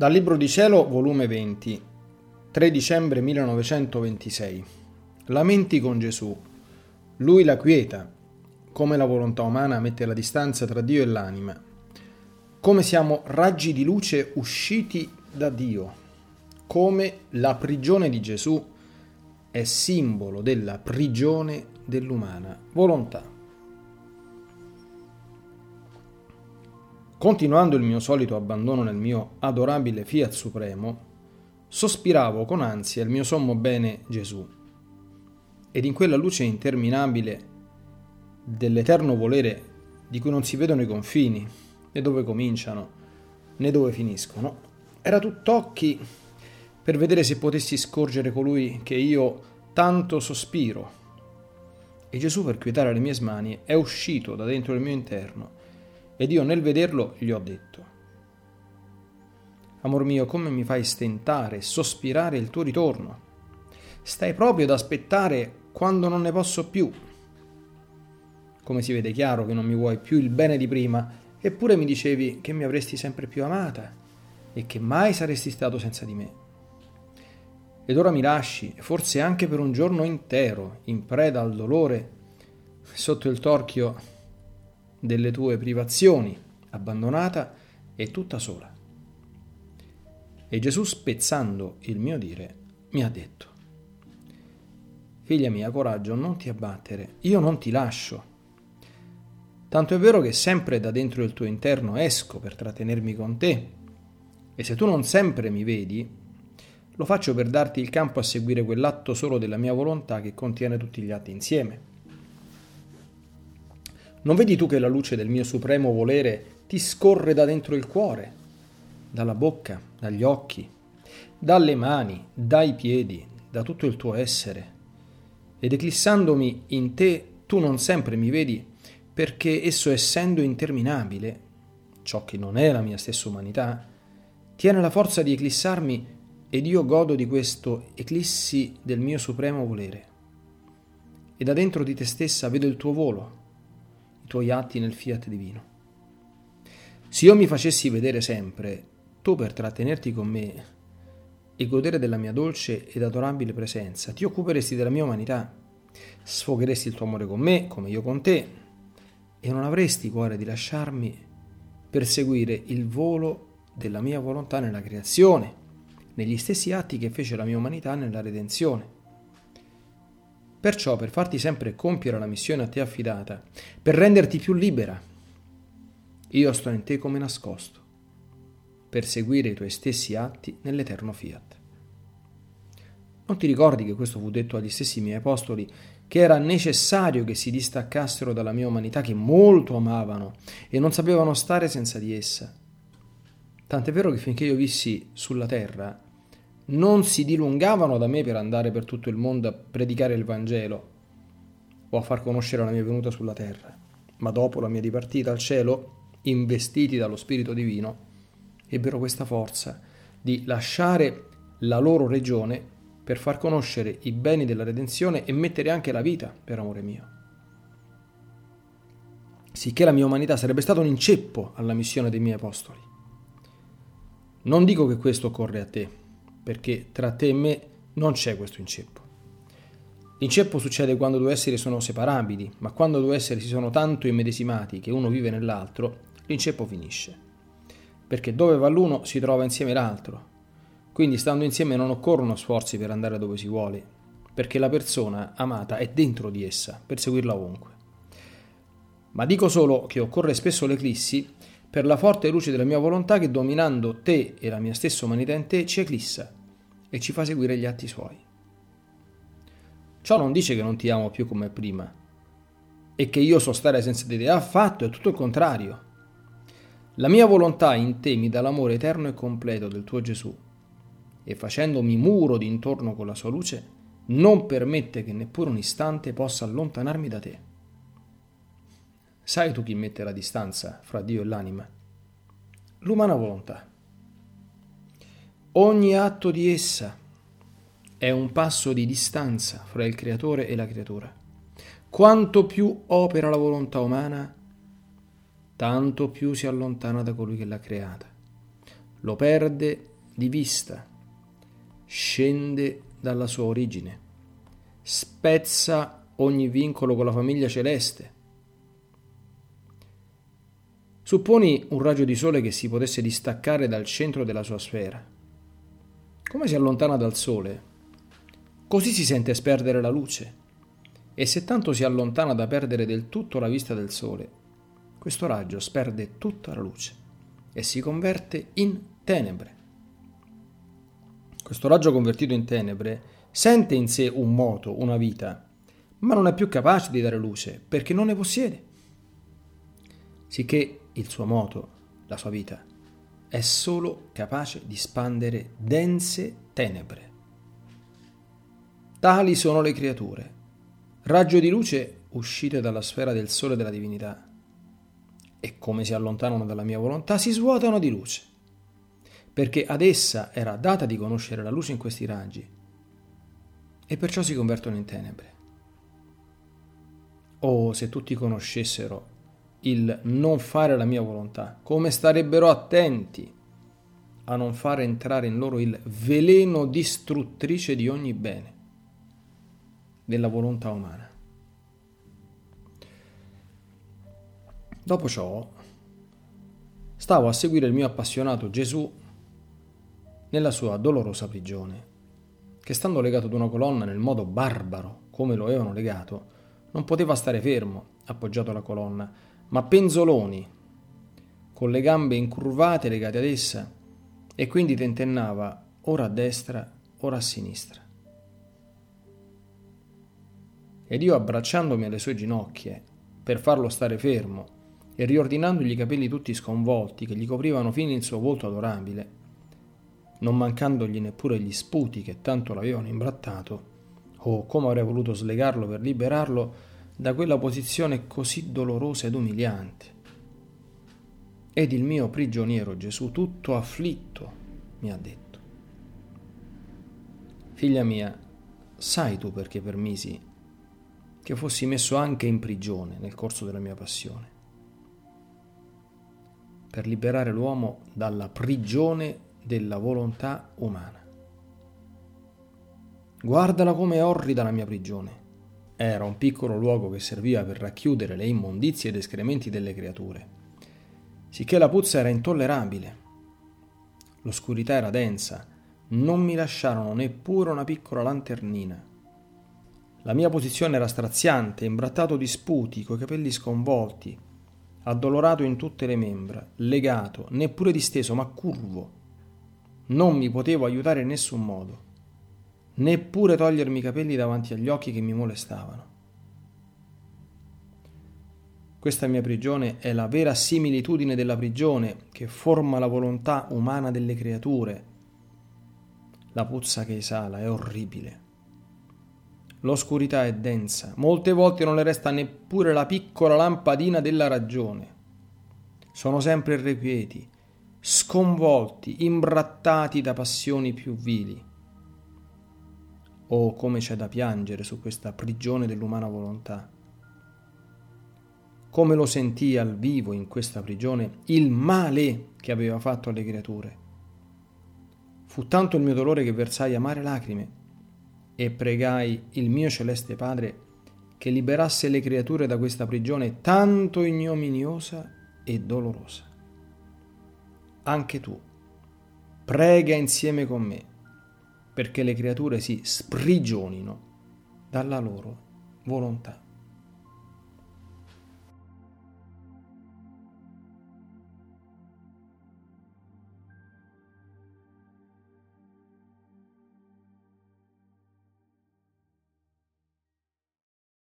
Dal Libro di Cielo, volume 20, 3 dicembre 1926. Lamenti con Gesù. Lui la quieta, come la volontà umana mette la distanza tra Dio e l'anima, come siamo raggi di luce usciti da Dio, come la prigione di Gesù è simbolo della prigione dell'umana volontà. Continuando il mio solito abbandono nel mio adorabile Fiat Supremo, sospiravo con ansia il mio sommo bene Gesù. Ed in quella luce interminabile dell'eterno volere di cui non si vedono i confini, né dove cominciano, né dove finiscono, era tutt'occhi per vedere se potessi scorgere colui che io tanto sospiro. E Gesù, per quietare le mie smanie, è uscito da dentro il mio interno ed io nel vederlo gli ho detto, Amor mio, come mi fai stentare e sospirare il tuo ritorno? Stai proprio ad aspettare quando non ne posso più. Come si vede chiaro che non mi vuoi più il bene di prima, eppure mi dicevi che mi avresti sempre più amata e che mai saresti stato senza di me. Ed ora mi lasci, forse anche per un giorno intero, in preda al dolore, sotto il torchio delle tue privazioni, abbandonata e tutta sola. E Gesù, spezzando il mio dire, mi ha detto, Figlia mia, coraggio, non ti abbattere, io non ti lascio. Tanto è vero che sempre da dentro il tuo interno esco per trattenermi con te, e se tu non sempre mi vedi, lo faccio per darti il campo a seguire quell'atto solo della mia volontà che contiene tutti gli atti insieme. Non vedi tu che la luce del mio supremo volere ti scorre da dentro il cuore, dalla bocca, dagli occhi, dalle mani, dai piedi, da tutto il tuo essere? Ed eclissandomi in te, tu non sempre mi vedi perché esso essendo interminabile, ciò che non è la mia stessa umanità, tiene la forza di eclissarmi ed io godo di questo eclissi del mio supremo volere. E da dentro di te stessa vedo il tuo volo, tuoi atti nel fiat divino. Se io mi facessi vedere sempre, tu per trattenerti con me e godere della mia dolce ed adorabile presenza, ti occuperesti della mia umanità, sfogheresti il tuo amore con me, come io con te, e non avresti cuore di lasciarmi per seguire il volo della mia volontà nella creazione, negli stessi atti che fece la mia umanità nella redenzione. Perciò, per farti sempre compiere la missione a te affidata, per renderti più libera, io sto in te come nascosto, per seguire i tuoi stessi atti nell'eterno fiat. Non ti ricordi che questo fu detto agli stessi miei apostoli, che era necessario che si distaccassero dalla mia umanità che molto amavano e non sapevano stare senza di essa? Tant'è vero che finché io vissi sulla terra, non si dilungavano da me per andare per tutto il mondo a predicare il Vangelo o a far conoscere la mia venuta sulla terra, ma dopo la mia dipartita al cielo, investiti dallo Spirito Divino, ebbero questa forza di lasciare la loro regione per far conoscere i beni della redenzione e mettere anche la vita per amore mio. Sicché la mia umanità sarebbe stata un inceppo alla missione dei miei apostoli. Non dico che questo occorre a te, perché tra te e me non c'è questo inceppo. L'inceppo succede quando due esseri sono separabili, ma quando due esseri si sono tanto immedesimati che uno vive nell'altro, l'inceppo finisce. Perché dove va l'uno si trova insieme l'altro. Quindi stando insieme non occorrono sforzi per andare dove si vuole, perché la persona amata è dentro di essa, per seguirla ovunque. Ma dico solo che occorre spesso l'eclissi per la forte luce della mia volontà che dominando te e la mia stessa umanità in te ci eclissa e ci fa seguire gli atti suoi. Ciò non dice che non ti amo più come prima e che io so stare senza di te, affatto, è tutto il contrario. La mia volontà in te mi dà l'amore eterno e completo del tuo Gesù e facendomi muro d'intorno con la sua luce, non permette che neppure un istante possa allontanarmi da te. Sai tu chi mette la distanza fra Dio e l'anima? L'umana volontà. Ogni atto di essa è un passo di distanza fra il creatore e la creatura. Quanto più opera la volontà umana, tanto più si allontana da colui che l'ha creata. Lo perde di vista, scende dalla sua origine, spezza ogni vincolo con la famiglia celeste. Supponi un raggio di sole che si potesse distaccare dal centro della sua sfera. Come si allontana dal sole? Così si sente sperdere la luce. E se tanto si allontana da perdere del tutto la vista del sole, questo raggio sperde tutta la luce e si converte in tenebre. Questo raggio convertito in tenebre sente in sé un moto, una vita, ma non è più capace di dare luce perché non ne possiede. Sicché il suo moto, la sua vita, è solo capace di spandere dense tenebre. Tali sono le creature, raggio di luce uscite dalla sfera del sole della divinità, e come si allontanano dalla mia volontà si svuotano di luce, perché ad essa era data di conoscere la luce in questi raggi, e perciò si convertono in tenebre. Oh, se tutti conoscessero il non fare la mia volontà, come starebbero attenti a non fare entrare in loro il veleno distruttrice di ogni bene della volontà umana. Dopo ciò, stavo a seguire il mio appassionato Gesù nella sua dolorosa prigione, che stando legato ad una colonna nel modo barbaro come lo avevano legato, non poteva stare fermo, appoggiato alla colonna, ma penzoloni, con le gambe incurvate legate ad essa, e quindi tentennava ora a destra, ora a sinistra. Ed io abbracciandomi alle sue ginocchia per farlo stare fermo e riordinandogli i capelli tutti sconvolti che gli coprivano fino il suo volto adorabile, non mancandogli neppure gli sputi che tanto l'avevano imbrattato, oh come avrei voluto slegarlo per liberarlo da quella posizione così dolorosa ed umiliante. Ed il mio prigioniero Gesù, tutto afflitto, mi ha detto, Figlia mia, sai tu perché permisi che fossi messo anche in prigione nel corso della mia passione, per liberare l'uomo dalla prigione della volontà umana. Guardala come orrida la mia prigione. Era un piccolo luogo che serviva per racchiudere le immondizie ed escrementi delle creature, sicché la puzza era intollerabile. L'oscurità era densa, non mi lasciarono neppure una piccola lanternina la mia posizione era straziante, imbrattato di sputi, coi capelli sconvolti, addolorato in tutte le membra, legato, neppure disteso, ma curvo. Non mi potevo aiutare in nessun modo, neppure togliermi i capelli davanti agli occhi che mi molestavano. Questa mia prigione è la vera similitudine della prigione che forma la volontà umana delle creature. La puzza che esala è orribile. L'oscurità è densa, molte volte non le resta neppure la piccola lampadina della ragione. Sono sempre irrequieti, sconvolti, imbrattati da passioni più vili. Oh, come c'è da piangere su questa prigione dell'umana volontà. Come lo sentì al vivo in questa prigione il male che aveva fatto alle creature. Fu tanto il mio dolore che versai amare lacrime e pregai il mio celeste Padre che liberasse le creature da questa prigione tanto ignominiosa e dolorosa. Anche tu, prega insieme con me perché le creature si sprigionino dalla loro volontà.